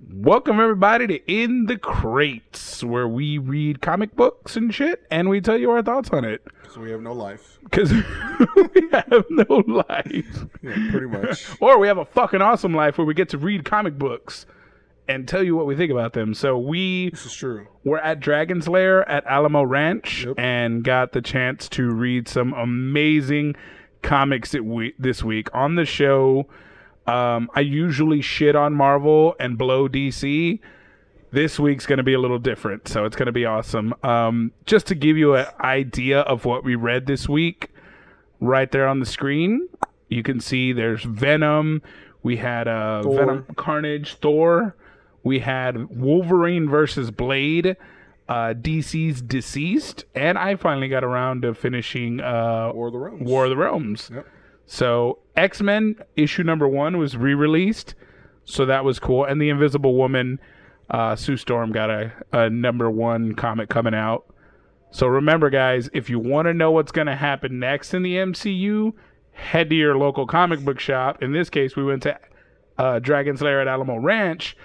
Welcome everybody to In the Crates, where we read comic books and shit, and we tell you our thoughts on it. So we have no life. Because we have no life, Yeah, pretty much. or we have a fucking awesome life where we get to read comic books and tell you what we think about them. So we this is true. were at Dragon's Lair at Alamo Ranch Yep. and got the chance to read some amazing comics this week on the show. Um, I usually shit on Marvel and blow DC. This week's going to be a little different, so it's going to be awesome. Um, just to give you an idea of what we read this week, right there on the screen, you can see there's Venom. We had uh, Thor. Venom, Carnage, Thor. We had Wolverine versus Blade, uh, DC's Deceased, and I finally got around to finishing uh, War of the Realms. War of the Realms. Yep. So X Men issue number one was re released, so that was cool. And the Invisible Woman, uh, Sue Storm got a, a number one comic coming out. So remember, guys, if you want to know what's going to happen next in the MCU, head to your local comic book shop. In this case, we went to uh, Dragon's Lair at Alamo Ranch,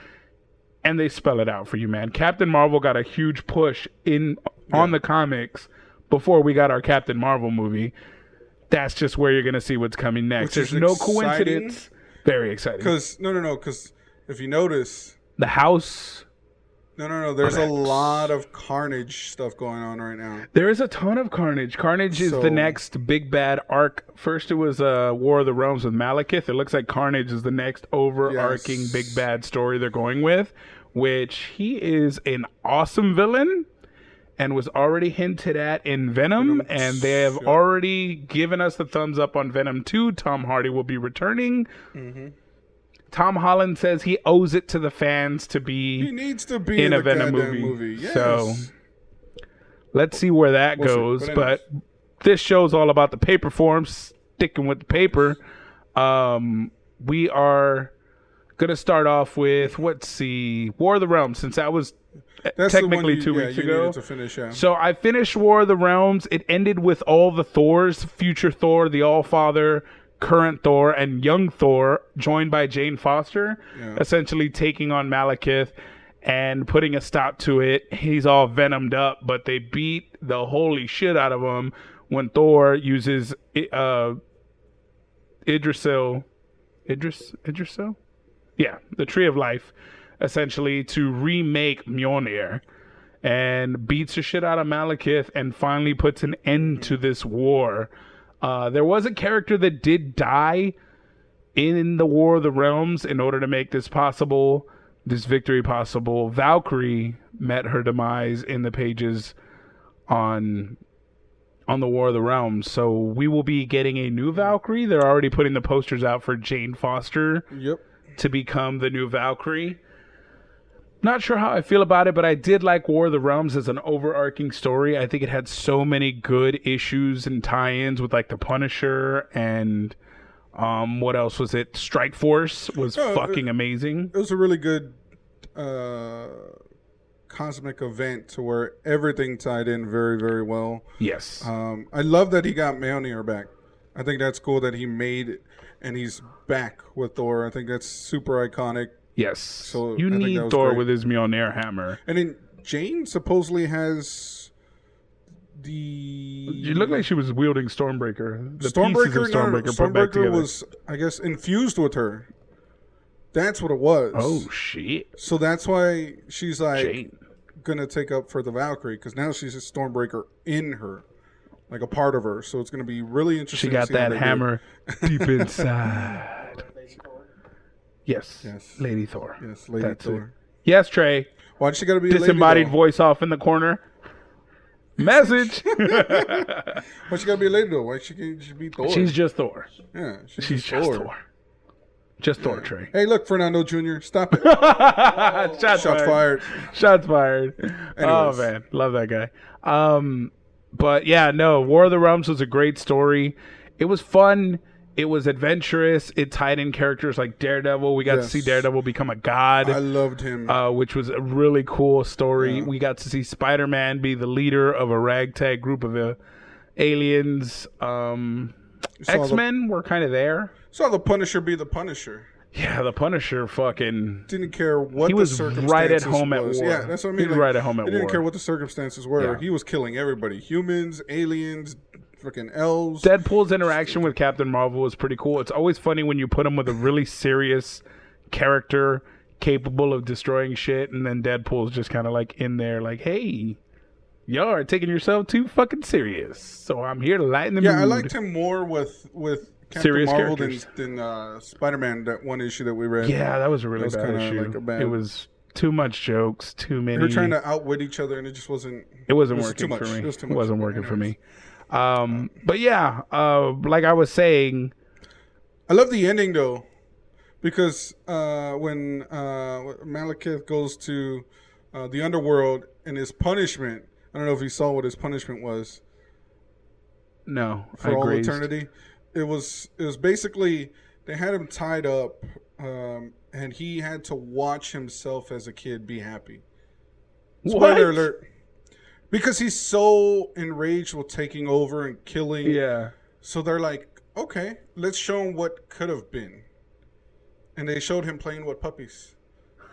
and they spell it out for you, man. Captain Marvel got a huge push in on the comics before we got our Captain Marvel movie. That's just where you're gonna see what's coming next. There's no exciting. coincidence. Very exciting. Because no, no, no. Because if you notice, The house. no, no, no. There's a lot of Carnage stuff going on right now. There is a ton of Carnage. Carnage is So- the next big bad arc. First, it was uh, War of the Realms with Malekith. It looks like Carnage is the next overarching Yes. big bad story they're going with, which he is an awesome villain and was already hinted at in Venom, Venom, and they have yep. already given us the thumbs up on Venom 2. Tom Hardy will be returning. Mm-hmm. Tom Holland says he owes it to the fans to be He needs to be in in, a Venom movie. movie. Yes. So let's see where that We'll goes. But But this show's all about the paper forms, sticking with the paper. Um, we are gonna start off with let's see, War of the Realms, since that was That's technically you- two yeah, weeks ago. finish. Yeah. So I finished War of the Realms. It ended with all the Thors, future Thor, the All Father, current Thor, and young Thor, joined by Jane Foster, Yeah. essentially taking on Malekith and putting a stop to it. He's all venomed up, but they beat the holy shit out of him when Thor uses uh, Idrisil. Idris Idrisil? Yeah, the Tree of Life, essentially to remake Mjolnir and beats the shit out of Malekith and finally puts an end to this war. Uh, there was a character that did die in the War of the Realms in order to make this possible, this victory possible. Valkyrie met her demise in the pages on on the War of the Realms. So we will be getting a new Valkyrie. They're already putting the posters out for Jane Foster yep. to become the new Valkyrie. Not sure how I feel about it, but I did like War of the Realms as an overarching story. I think it had so many good issues and tie-ins with like the Punisher and um what else was it? Strike Force was Oh, fucking amazing. It was a really good uh, cosmic event to where everything tied in very, very well. Yes. Um, I love that he got Mjolnir back. I think that's cool that he made it and he's back with Thor. I think that's super iconic. Yes. so you I need Thor great. with his Mjolnir hammer. And then Jane supposedly has the. You look like she was wielding Stormbreaker. The pieces Stormbreaker. no, Stormbreaker put back Stormbreaker together. was, I guess, infused with her. That's what it was. oh shit. So that's why she's like Jane. gonna take up for the Valkyrie because now she's a Stormbreaker in her, like a part of her. So it's gonna be really She interesting. to got that they do it. hammer deep inside. Yes. Yes. Lady Thor. Yes, Lady That's Thor. Yes, Trey. Why'd she gotta be Disembodied voice off in the corner. Message. Why she gotta be a lady though? Why she can't she be Thor? She's just Thor. yeah, she's, She's just Thor. Just Thor, Trey. Hey, look, Fernando Jr. Stop it. Shots, Shots fired. fired. Shots fired. Oh man, love that guy. Um, but yeah, no, War of the Realms was a great story. It was fun. It was adventurous. It tied in characters like Daredevil. We got to see Daredevil become a god. I loved him. uh, which was a really cool story. Yeah. We got to see Spider Man be the leader of a ragtag group of uh, aliens. Um, X Men were kind of there. Saw the Punisher be the Punisher. Yeah, the Punisher fucking. Didn't care what He the was circumstances right at home at war. Yeah, that's what I He mean. was right at home at He didn't care what the circumstances were. Yeah. He was killing everybody: humans, aliens, freaking elves. Deadpool's interaction with Captain Marvel was pretty cool. It's always funny when you put him with a really serious character capable of destroying shit, and then Deadpool's just kind of like in there, like, hey, y'all are taking yourself too fucking serious. So I'm here to lighten the yeah, mood. I liked him more with with Captain Serious Marvel than, characters. than uh, Spider Man. That one issue that we read. Yeah, that was a really was bad issue. like bad- It was too much jokes, too many. They were trying to outwit each other, and it just wasn't. it wasn't it was working too much. for me. It was too It much. wasn't working for me. Um, but yeah, uh, like I was saying, I love the ending though, because uh, when uh, Malekith goes to uh, the underworld and his punishment, I don't know if you saw what his punishment was no, for I all grazed. eternity. It was it was basically they had him tied up, um, and he had to watch himself as a kid be happy. What? Spoiler alert! Because he's so enraged with taking over and killing. Yeah. So they're like, okay, let's show him what could have been. And they showed him playing with puppies.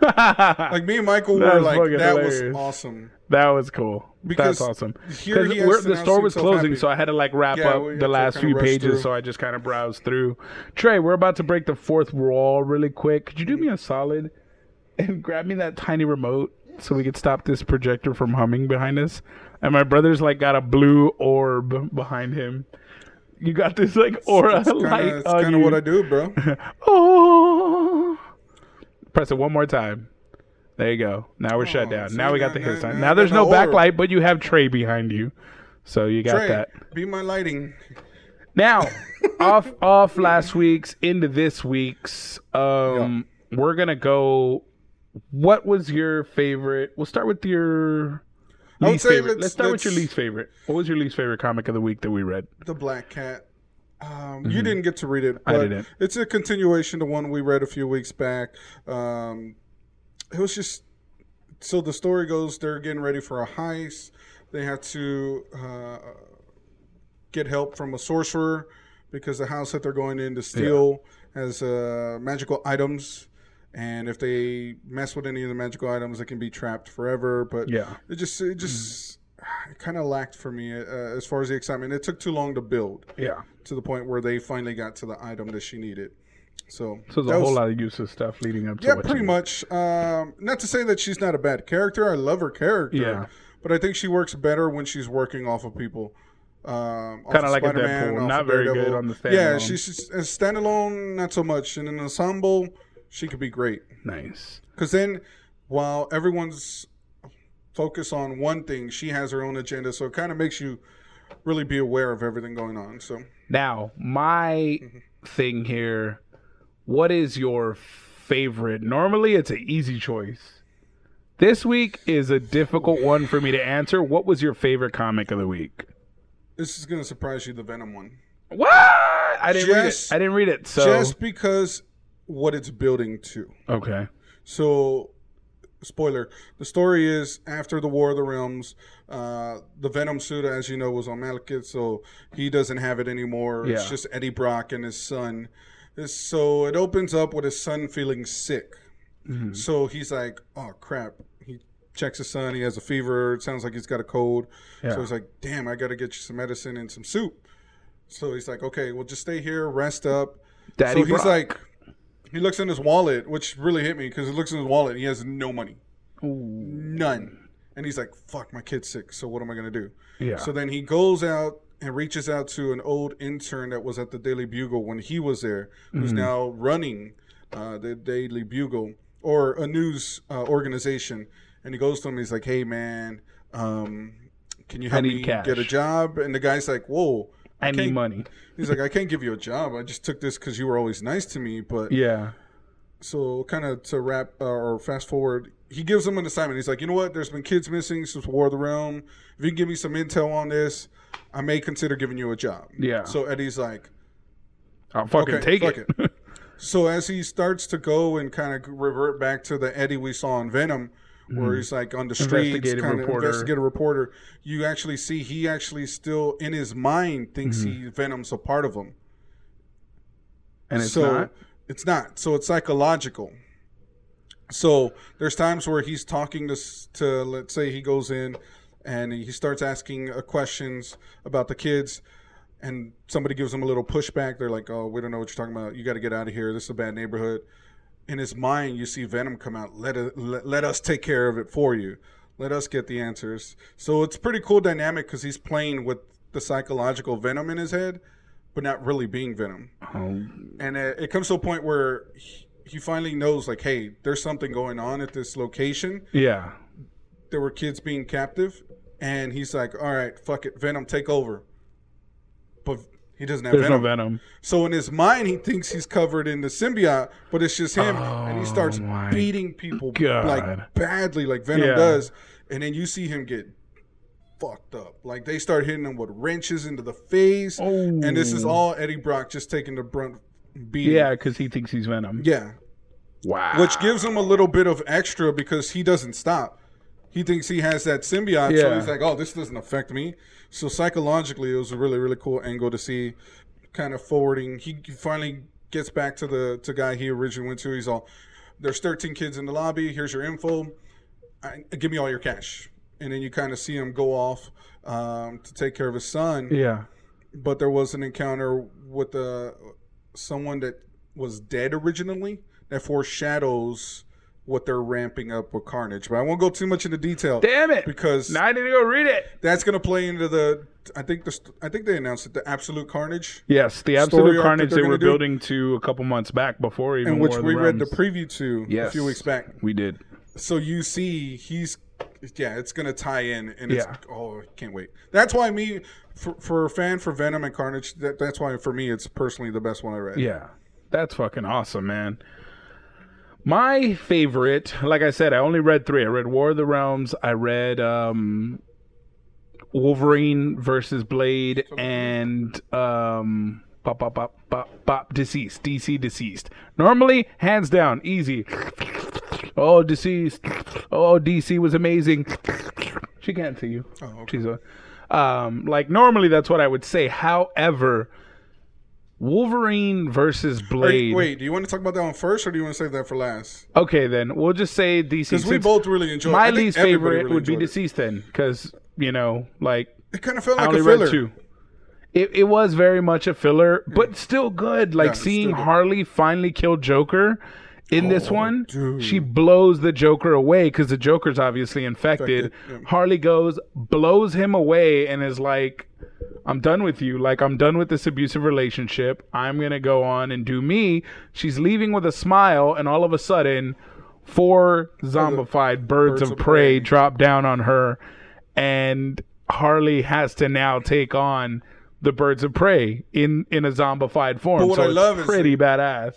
Like me and Michael That were like, that hilarious. was awesome. that was cool. Because That's awesome. Because the store was closing, happy. so I had to like wrap Yeah, up the last few pages, through. so I just kind of browsed through. Trey, we're about to break the fourth wall really quick. Could you do me a solid and grab me that tiny remote so we could stop this projector from humming behind us? And my brother's like got a blue orb behind him. You got this like aura It's light kind of on kind of what I do, bro. Oh. Press it one more time. There you go. Now we're shut Oh, down. see, Now we got the hit now- sign. now there's no backlight, but you have Trey behind you. So you got Trey, that. be my lighting. Now, off off last week's into this week's, um, we're gonna go. What was your favorite? We'll start with your least favorite. let's- Let's start with your least favorite. What was your least favorite comic of the week that we read? The Black Cat. Um, You didn't get to read it. Mm-hmm. I didn't. It's a continuation to one we read a few weeks back. Um, it was just so the story goes. They're getting ready for a heist. They have to uh, get help from a sorcerer because the house that they're going in to steal has uh, magical items. And if they mess with any of the magical items, they can be trapped forever. But Yeah. it just it just it kind of lacked for me uh, as far as the excitement. It took too long to build Yeah. to the point where they finally got to the item that she needed. So, So there's a whole was- lot of useless stuff leading up to that. Yeah, pretty much. Um, not to say that she's not a bad character. I love her character. Yeah. But I think she works better when she's working off of people. Um, Kinda like Spider-Man, Deadpool, not of very good on the Yeah, standalone. she's just, as standalone, not so much. In an ensemble, she could be great. Nice. Because then, while everyone's focused on one thing, she has her own agenda. So it kind of makes you really be aware of everything going on. So Now, my mm-hmm. thing here, what is your favorite? Normally, it's an easy choice. This week is a difficult one for me to answer. What was your favorite comic of the week? this is going to surprise you, the Venom one. What? I didn't Just- read it. I didn't read it. So Just because what it's building to. okay. So, spoiler: the story is after the War of the Realms. Uh, the Venom suit, as you know, was on Malekith, so he doesn't have it anymore. Yeah. It's just Eddie Brock and his son. So it opens up with his son feeling sick. Mm-hmm. So he's like, "Oh crap!" He checks his son. He has a fever. It sounds like he's got a cold. Yeah. So he's like, "Damn, I got to get you some medicine and some soup." So he's like, "Okay, well, just stay here, rest up." Daddy so he's Brock. like, he looks in his wallet, which really hit me because he looks in his wallet and he has no money, Ooh. none. And he's like, "Fuck, my kid's sick. So what am I gonna do?" Yeah. So then he goes out and reaches out to an old intern that was at the Daily Bugle when he was there, who's Mm-hmm. now running uh, the Daily Bugle or a news uh, organization. And he goes to him. He's like, "Hey, man, um, can you help me cash. get a job?" And the guy's like, "Whoa." I need money. He's like, I can't give you a job. I just took this because you were always nice to me. But Yeah. so, kind of to wrap uh, or fast forward, he gives him an assignment. He's like, you know what? There's been kids missing since War of the Realm. If you can give me some intel on this, I may consider giving you a job. Yeah. So Eddie's like, I'll fucking Okay, take fuck it. so as he starts to go and kind of revert back to the Eddie we saw in Venom, where he's like on the streets. Investigative kind of reporter. investigative reporter, you actually see he actually still in his mind thinks Mm-hmm. he Venom's a part of him. and it's so not. it's not. So it's psychological. So there's times where he's talking to to let's say he goes in and he starts asking uh, questions about the kids and somebody gives him a little pushback. They're like, "Oh, we don't know what you're talking about. You got to get out of here. This is a bad neighborhood." In his mind, you see Venom come out. Let, it, let let us take care of it for you. Let us get the answers. So it's pretty cool dynamic because he's playing with the psychological Venom in his head, but not really being Venom Oh, and it, it comes to a point where he, he finally knows like hey there's something going on at this location yeah. there were kids being captive and he's like all right fuck it venom take over but he doesn't have There's venom. no venom. so in his mind he thinks he's covered in the symbiote but it's just him and he starts Oh beating people God. like badly like venom Yeah. does and then you see him get fucked up like they start hitting him with wrenches into the face Oh. and this is oh. all eddie brock just taking the brunt beating Yeah, because he thinks he's venom. yeah Wow. which gives him a little bit of extra because he doesn't stop. He thinks he has that symbiote, so he's like, "Oh, this doesn't affect me." So psychologically, it was a really, really cool angle to see, kind of forwarding. He finally gets back to the to guy he originally went to. He's all, "There's 13 kids in the lobby. Here's your info. I, give me all your cash." And then you kind of see him go off um, to take care of his son yeah. but there was an encounter with uh, someone that was dead originally that foreshadows what they're ramping up with Carnage. But I won't go too much into detail Damn it. because now I need to go read it. that's going to play into the. I think the I think they announced it, the Absolute Carnage, Yes, the absolute carnage they were do? building to a couple months back before even in which we the read the preview to a few weeks back. We did. So you see, he's yeah, it's gonna tie in, and it's Yeah. oh, I can't wait. That's why me for, for a fan for Venom and Carnage. That, that's why for me, it's personally the best one I read. Yeah. That's fucking awesome, man. My favorite, like I said, I only read three. I read War of the Realms. I read um, Wolverine versus Blade and um, pop, pop, pop, pop, pop, deceased. DC deceased. Normally, hands down, easy. Oh, deceased. Oh, DC was amazing. She can't see you. Oh, okay. She's a, um, like normally that's what I would say. However, Wolverine versus Are Blade. wait, do you want to talk about that one first, or do you want to save that for last? Okay, then we'll just say DC. Because we both really enjoyed. my least favorite really would be deceased then, because you know, like It kind of felt like a filler. read two. It, it was very much a filler, but still good. Like Yeah, seeing. Harley finally kill Joker in this oh, one, dude. she blows the Joker away because the Joker's obviously infected. Infected, yeah. Harley goes, blows him away, and is like, I'm done with you. Like, I'm done with this abusive relationship. I'm going to go on and do me. She's leaving with a smile, and all of a sudden, four zombified birds, of, of prey prey. drop down on her, and Harley has to now take on the birds of prey in in a zombified form. But what so I love is pretty badass.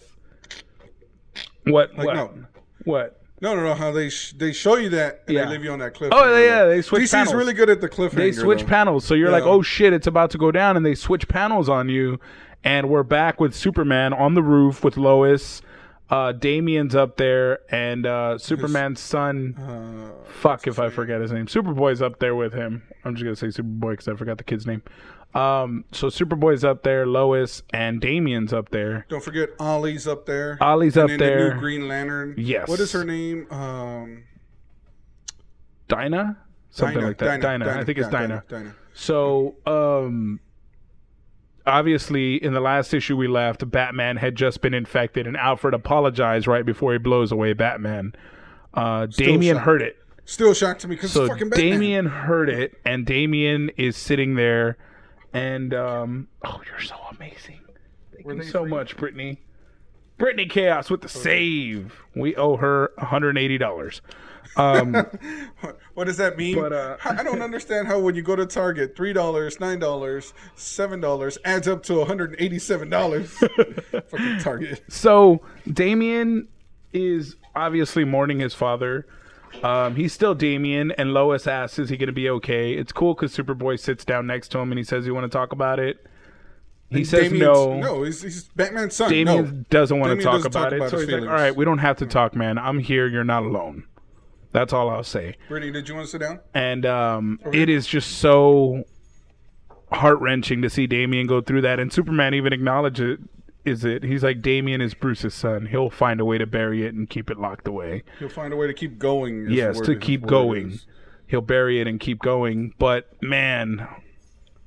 What? Like what? no, What? No, no, no. How they sh- they show you that and Yeah. they leave you on that cliff. Oh, yeah, they switch DC's panels. really good at the cliffhanger. They switch though. panels, so you're like, "Oh shit, it's about to go down," and they switch panels on you, and we're back with Superman on the roof with Lois. Uh, Damian's up there, and uh, Superman's son. Uh, Fuck if I forget his name. Superboy's up there with him. I'm just gonna say Superboy because I forgot the kid's name. Um, so Superboy's up there, Lois, and Damian's up there. don't forget Ollie's up there. Ollie's and up there. The new Green Lantern. Yes. What is her name? Um, Dinah, something Dinah, like that. Dinah. I think it's Dinah. Dinah. So, um, obviously, in the last issue we left, Batman had just been infected, and Alfred apologized right before he blows away Batman. Uh, Damian shocked. heard it. Still shocked to me because So it's fucking Batman. Damian heard it, and Damian is sitting there, and um, oh, you're so amazing. Thank Were you so free? much, Brittany. Brittany Chaos with the save. We owe her $180. Um, what does that mean? But, uh, I don't understand how when you go to Target, three dollars, nine dollars, seven dollars adds up to one hundred and eighty-seven dollars. Fucking Target. So Damian is obviously mourning his father. Um, he's still Damian, and Lois asks, "Is he going to be okay?" It's cool because Superboy sits down next to him and he says, "You want to talk about it?" He says Damian's- no. No, he's, he's Batman's son. Damian no. doesn't want to talk about it, about so his he's like, "All right, we don't have to talk, man. I'm here. You're not alone." That's all I'll say. Brittany, did you want to sit down? And um, it is just so heart wrenching to see Damian go through that, and Superman even acknowledges is it? He's like Damian is Bruce's son. He'll find a way to bury it and keep it locked away. He'll find a way to keep going. Yes, to keep going. is. He'll bury it and keep going. But man,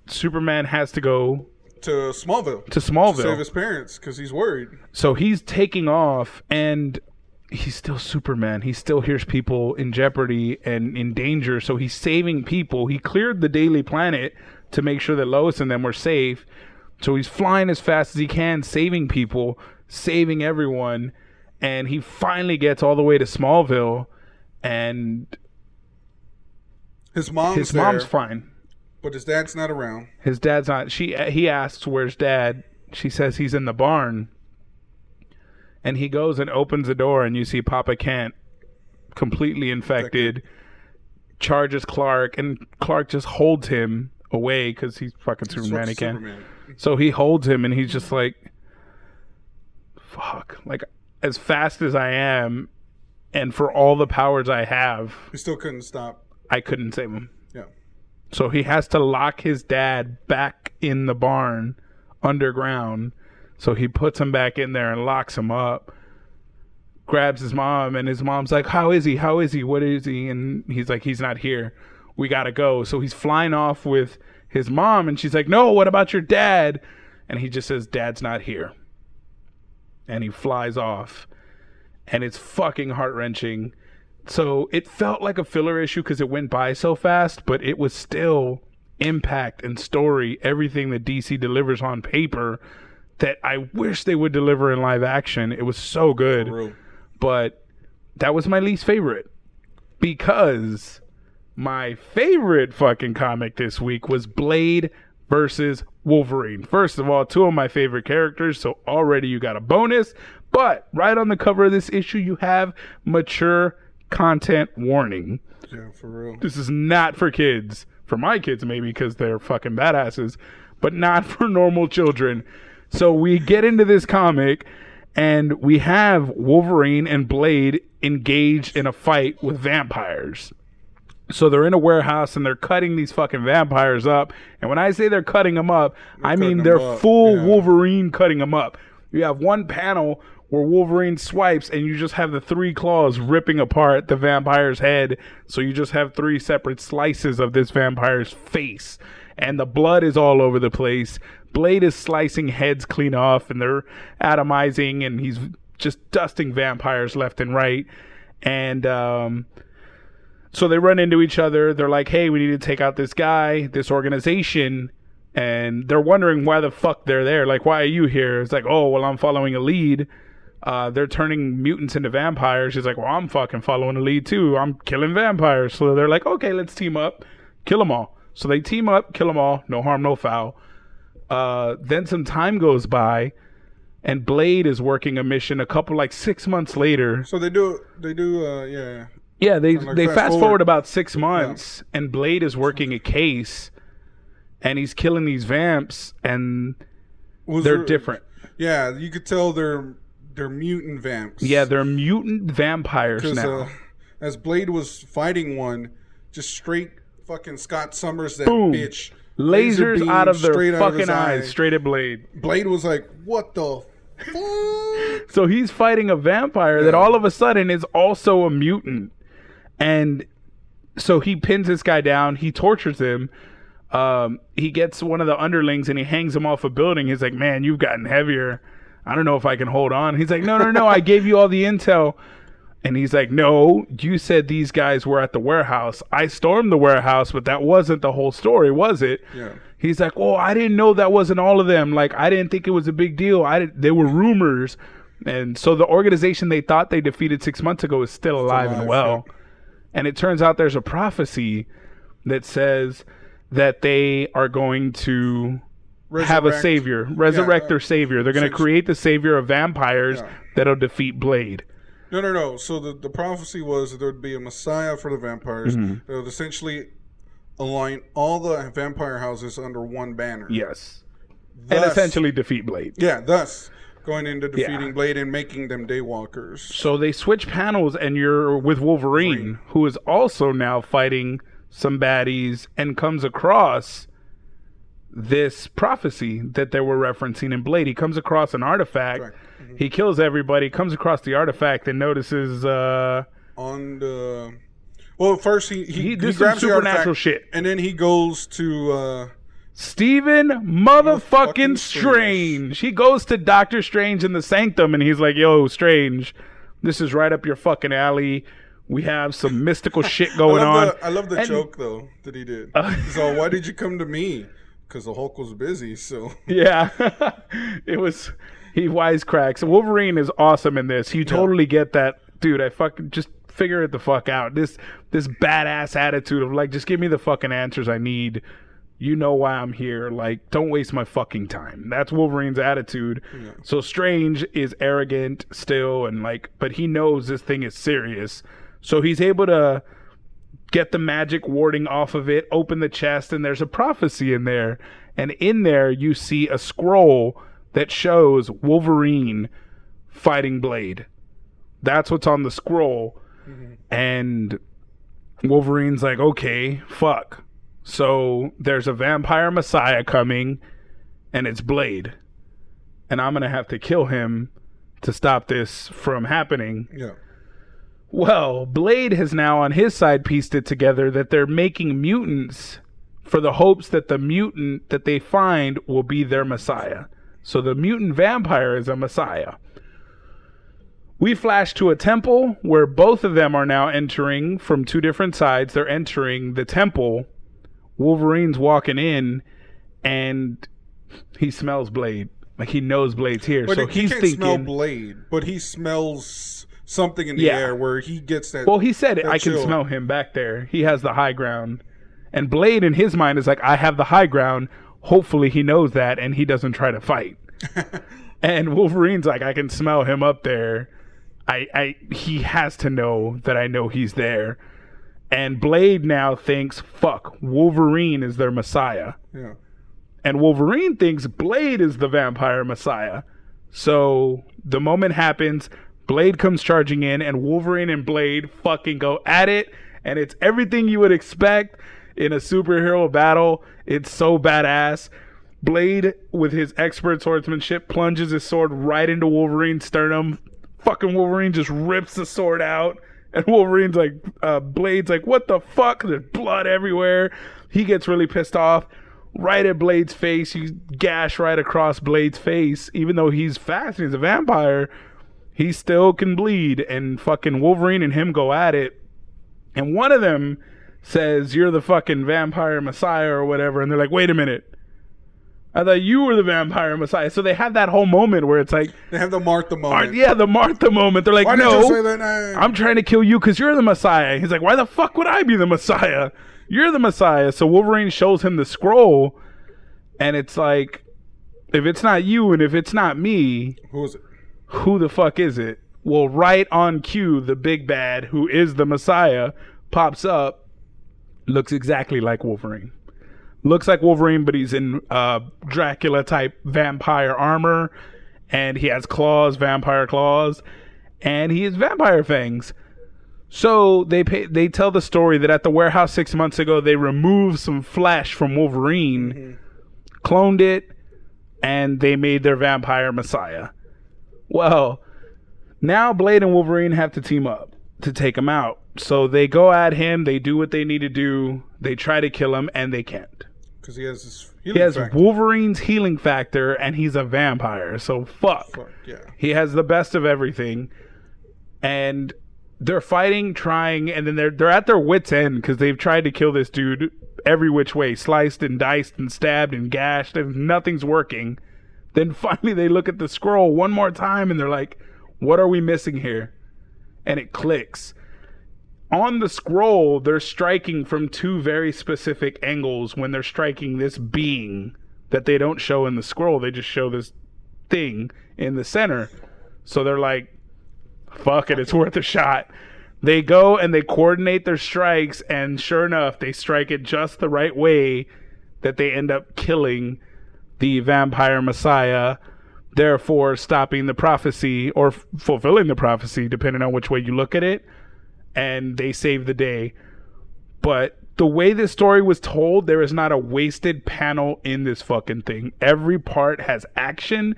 Superman has to go To Smallville. to Smallville To save his parents because he's worried. So he's taking off and he's still Superman. He still hears people in jeopardy and in danger. So he's saving people. He cleared the Daily Planet to make sure that Lois and them were safe. So he's flying as fast as he can, saving people, saving everyone. And he finally gets all the way to Smallville and His mom's his there, mom's fine. but his dad's not around. His dad's not. She he asks where's dad. She says he's in the barn. And he goes and opens the door, and you see Papa Kent completely infected, charges Clark, and Clark just holds him away because he's fucking Superman. He can. Superman. So he holds him, and he's just like, "Fuck!" Like as fast as I am, and for all the powers I have, He still couldn't stop. I couldn't save him. Yeah. So he has to lock his dad back in the barn underground. So he puts him back in there and locks him up. Grabs his mom, and his mom's like, How is he? How is he? What is he? And he's like, He's not here. We gotta go. So he's flying off with his mom, and she's like, No, what about your dad? And he just says, Dad's not here. And he flies off. And it's fucking heart wrenching. So it felt like a filler issue because it went by so fast, but it was still impact and story, everything that DC delivers on paper that I wish they would deliver in live action. It was so good, but that was my least favorite because my favorite fucking comic this week was Blade versus Wolverine. First of all, two of my favorite characters, so already you got a bonus. But right on the cover of this issue, you have mature content warning. Yeah, for real. This is not for kids. For my kids, maybe because they're fucking badasses, but not for normal children. So we get into this comic, and we have Wolverine and Blade engaged in a fight with vampires. So they're in a warehouse and they're cutting these fucking vampires up. And when I say they're cutting them up, I mean they're up, full yeah. Wolverine cutting them up. You have one panel where Wolverine swipes and you just have the three claws ripping apart the vampire's head. So you just have three separate slices of this vampire's face. And the blood is all over the place. Blade is slicing heads clean off and they're atomizing and he's just dusting vampires left and right. And um so they run into each other. They're like, "Hey, we need to take out this guy, this organization." And they're wondering why the fuck they're there. Like, why are you here? It's like, "Oh, well, I'm following a lead. Uh, they're turning mutants into vampires." He's like, "Well, I'm fucking following a lead too. I'm killing vampires." So they're like, "Okay, let's team up, kill them all." So they team up, kill them all, no harm, no foul. Uh, then some time goes by, and Blade is working a mission a couple like six months later. So they do. They do. Uh, yeah. Yeah, they like they fast forward. forward. about six months, and Blade is working a case, and he's killing these vamps, and Was they're there- different. Yeah, you could tell they're they're mutant vamps. Yeah, they're mutant vampires now. uh, as Blade was fighting one, just straight fucking Scott Summers that Boom. bitch. Lasers beam out of their out of fucking eyes, eye. straight at Blade. Blade was like, "What the fuck?" So he's fighting a vampire that all of a sudden is also a mutant. And so he pins this guy down, he tortures him. Um, he gets one of the underlings and he hangs him off a building. He's like, Man, you've gotten heavier. I don't know if I can hold on. He's like, No, no, no, I gave you all the intel. And he's like, No, you said these guys were at the warehouse. I stormed the warehouse, but that wasn't the whole story, was it? Yeah. He's like, "Oh, I didn't know that wasn't all of them. Like, I didn't think it was a big deal. I didn't, they were rumors." And so the organization they thought they defeated six months ago is still alive, and alive, well. And it turns out there's a prophecy that says that they are going to have a savior, resurrect uh, their savior. They're going to create the savior of vampires Yeah. that'll defeat Blade. No, no, no. So the, the prophecy was that there would be a messiah for the vampires Mm-hmm. that would essentially align all the vampire houses under one banner. Yes, and essentially defeat Blade. Yeah, thus going into Yeah. defeating Blade and making them daywalkers. So they switch panels, and you're with Wolverine, who is also now fighting some baddies and comes across this prophecy that they were referencing in Blade. He comes across an artifact. Correct. He kills everybody, comes across the artifact, and notices uh, On the well, first he he, He he, grabs the supernatural artifact, shit. and then he goes to uh, Stephen motherfucking Strange. He goes to Doctor Strange in the Sanctum, and he's like, "Yo, Strange, this is right up your fucking alley. We have some mystical shit going I on." the, I love the And- joke though that he did. Uh, so why did you come to me? Because the Hulk was busy. So Yeah, it was. He wisecracks. Wolverine is awesome in this. You totally get that, dude. I fucking just figure it the fuck out. This this badass attitude of like, just give me the fucking answers I need. You know why I'm here. Like, don't waste my fucking time. That's Wolverine's attitude. So Strange is arrogant still, and like, but he knows this thing is serious. So he's able to get the magic warding off of it, open the chest, and there's a prophecy in there. And in there, you see a scroll that shows Wolverine fighting Blade. That's what's on the scroll. Mm-hmm. And Wolverine's like, okay, fuck. So there's a vampire messiah coming, and it's Blade. And I'm going to have to kill him to stop this from happening. yeah, Well, Blade has now on his side pieced it together that they're making mutants for the hopes that the mutant that they find will be their messiah. So the mutant vampire is a messiah. We flash to a temple where both of them are now entering from two different sides. They're entering the temple. Wolverine's walking in and he smells Blade. Like he knows Blade's here. but so he he's can't thinking smell Blade, but he smells something in the Yeah. air where he gets that. Well, he said that I can smell him back there. He has the high ground. And Blade in his mind is like, I have the high ground. Hopefully he knows that and he doesn't try to fight. and Wolverine's like, I can smell him up there. I, I he has to know that I know he's there. And Blade now thinks, fuck, Wolverine is their messiah. yeah. And Wolverine thinks Blade is the vampire messiah. So the moment happens, Blade comes charging in, and Wolverine and Blade fucking go at it. And it's everything you would expect in a superhero battle. It's so badass. Blade, with his expert swordsmanship, plunges his sword right into Wolverine's sternum. Fucking Wolverine just rips the sword out. And Wolverine's like, uh, Blade's like, what the fuck? There's blood everywhere. He gets really pissed off. Right at Blade's face. You gash right across Blade's face. Even though he's fast and he's a vampire, he still can bleed. And fucking Wolverine and him go at it. And one of them says, You're the fucking vampire messiah or whatever. And they're like, Wait a minute. I thought you were the vampire messiah. So they have that whole moment where it's like, They have the Martha moment. yeah, the Martha moment. They're like, Why no, you say that name? I'm trying to kill you because you're the Messiah. He's like, why the fuck would I be the Messiah? You're the Messiah. So Wolverine shows him the scroll, and it's like, if it's not you and if it's not me, Who is it? who the fuck is it? Well, right on cue, the big bad, who is the Messiah, pops up, looks exactly like Wolverine. Looks like Wolverine, but he's in uh, Dracula type vampire armor, and he has claws, vampire claws, and he has vampire fangs. So they pay, they tell the story that at the warehouse six months ago they removed some flesh from Wolverine, cloned it, and they made their vampire messiah. Well, now Blade and Wolverine have to team up to take him out. So they go at him, they do what they need to do, they try to kill him, and they can't. Because he has this. He has Wolverine's healing factor, and he's a vampire, so fuck. Fuck, yeah. He has the best of everything, and they're fighting, trying, and then they're they're at their wits' end because they've tried to kill this dude every which way, sliced and diced and stabbed and gashed, and nothing's working. Then finally, they look at the scroll one more time, and they're like, "What are we missing here?" And it clicks. On the scroll, they're striking from two very specific angles when they're striking this being that they don't show in the scroll. They just show this thing in the center. So they're like, fuck it, it's worth a shot. They go and they coordinate their strikes, and sure enough, they strike it just the right way that they end up killing the vampire messiah, therefore stopping the prophecy or f- fulfilling the prophecy, depending on which way you look at it. And they save the day. But the way this story was told, there is not a wasted panel in this fucking thing. Every part has action.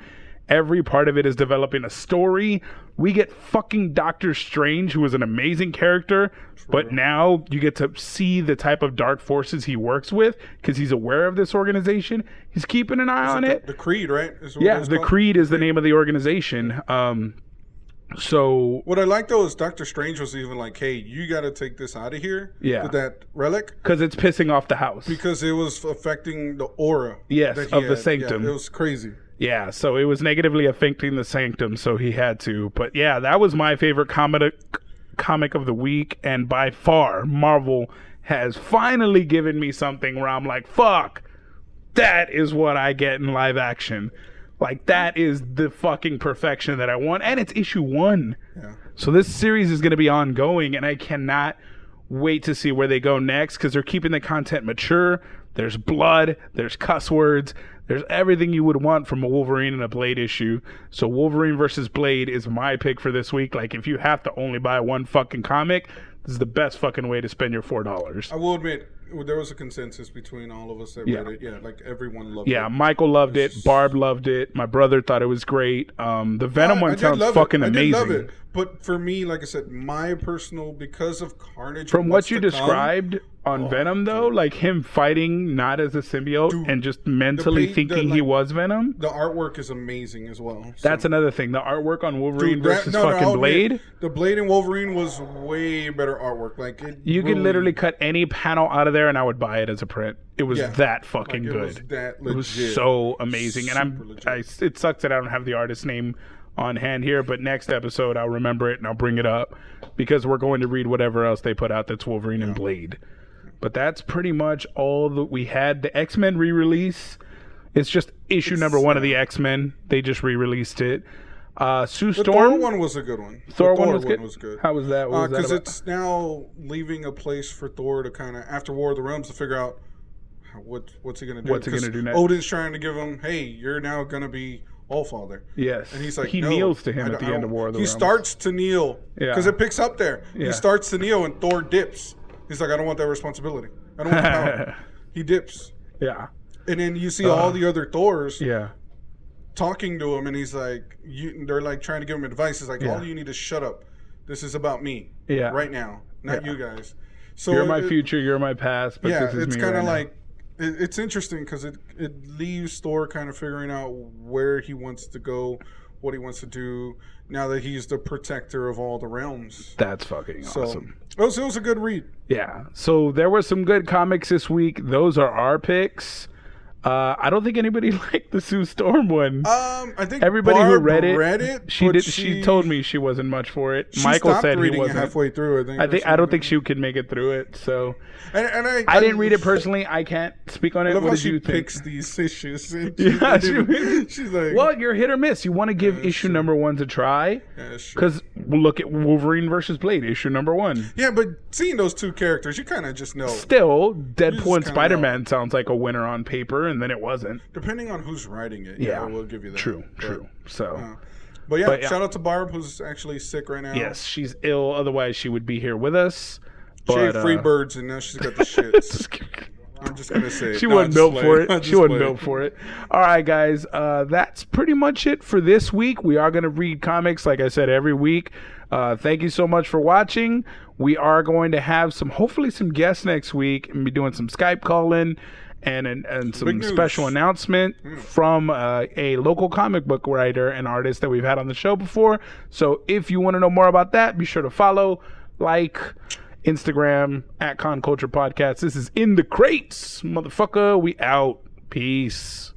Every part of it is developing a story. We get fucking Doctor Strange, who is an amazing character, but now you get to see the type of dark forces he works with because he's aware of this organization. He's keeping an eye on the, it. the Creed, right? Is Yeah, the called? Creed is the name of the organization. Um, so What I like though is Doctor Strange was even like, "Hey, you got to take this out of here." Yeah. With that relic because it's pissing off the house. because it was affecting the aura. Yes, of the sanctum. Yeah, it was crazy. Yeah, so it was negatively affecting the sanctum, so he had to. But yeah, that was my favorite comic comic of the week, and by far, Marvel has finally given me something where I'm like, fuck, that is what I get in live action. Like that is the fucking perfection that I want, and it's issue one. Yeah. So this series is going to be ongoing, and I cannot wait to see where they go next because they're keeping the content mature. There's blood, there's cuss words, there's everything you would want from a Wolverine and a Blade issue. So Wolverine versus Blade is my pick for this week. Like if you have to only buy one fucking comic, this is the best fucking way to spend your four dollars. I will admit there was a consensus between all of us that Yeah. read it. Yeah, like everyone loved Yeah, it. Yeah, Michael loved it. Barb loved it. My brother thought it was great. Um, the Venom I- I one did sounds love it. fucking I did amazing. love it. But for me, like I said, my personal because of Carnage. From what you come, described on Venom, though, like him fighting not as a symbiote Dude, and just mentally the, thinking he was Venom. the artwork is amazing as well. So- That's another thing. The artwork on Wolverine Dude, that- versus no, no, fucking admit, Blade. the Blade and Wolverine was way better artwork. Like You could literally cut any panel out of there, and I would buy it as a print. It was Yeah. that fucking like, it was good. that It was so amazing, and I'm. I, it sucks that I don't have the artist name on hand here, but next episode I'll remember it and I'll bring it up because we're going to read whatever else they put out that's Wolverine and Blade. But that's pretty much all that we had. The X Men re-release. It's just issue number one of the X Men. They just re-released it. Uh, Sue The Storm. Thor one was a good one. Thor the one Thor was good? How was that? What was that Because about? it's now leaving a place for Thor to kind of after War of the Realms to figure out how, what what's he gonna do. What's he gonna do next? Odin's trying to give him, hey, you're now gonna be All Father. Yes. And he's like, he no, kneels to him I at the don't- end of War of the He Realms. He starts to kneel Yeah. because it picks up there. Yeah. He starts to kneel and Thor dips. He's like, I don't want that responsibility. I don't want the power. he dips, Yeah. and then you see all uh, the other Thors Yeah. talking to him, and he's like, you, they're like trying to give him advice. He's like, Yeah. all you need is shut up. This is about me. Yeah. Right now, not Yeah. you guys. So You're my it- future. You're my past. But yeah, this is it's kind of now. like it, it's interesting because it it leaves Thor kind of figuring out where he wants to go, what he wants to do now that he's the protector of all the realms. That's fucking So awesome. it was it was a good read. Yeah. So there were some good comics this week. Those are our picks. Uh, I don't think anybody liked the Sue Storm one. Um, I think Everybody who read it, read it. she did. She, told me she wasn't much for it. she Michael said he wasn't. halfway through. I think. I think I don't think she could make it through it. So And, and I, I didn't read it personally. I can't speak on I it. love What how did she you think? picks these issues. and Yeah, she, she- she's like, Well, you're hit or miss. You want to give Yeah, issue sure. number one to try Yeah, because look at Wolverine versus Blade, issue number one. yeah, but seeing those two characters, you kind of just know. Still, Deadpool and Spider Man sounds like a winner on paper, and then it wasn't. Depending on who's writing it, Yeah, yeah, we'll give you that. True, But, true. So. uh, But yeah, But yeah. shout out to Barb who's actually sick right now. Yes, she's ill. Otherwise, she would be here with us. she But ate free uh, birds and now she's got the shits. I'm just gonna say she No, wasn't built for it. She wasn't built for it. All right, guys. Uh, that's pretty much it for this week. We are to read comics, like I said, every week. Uh, thank you so much for watching. We are going to have some, hopefully, some guests next week and be doing some Skype calling and and, and some special announcement from uh, a local comic book writer and artist that we've had on the show before. So if you want to know more about that, be sure to follow, like. Instagram at Con Culture Podcast. This is in the crates, motherfucker. We out. Peace.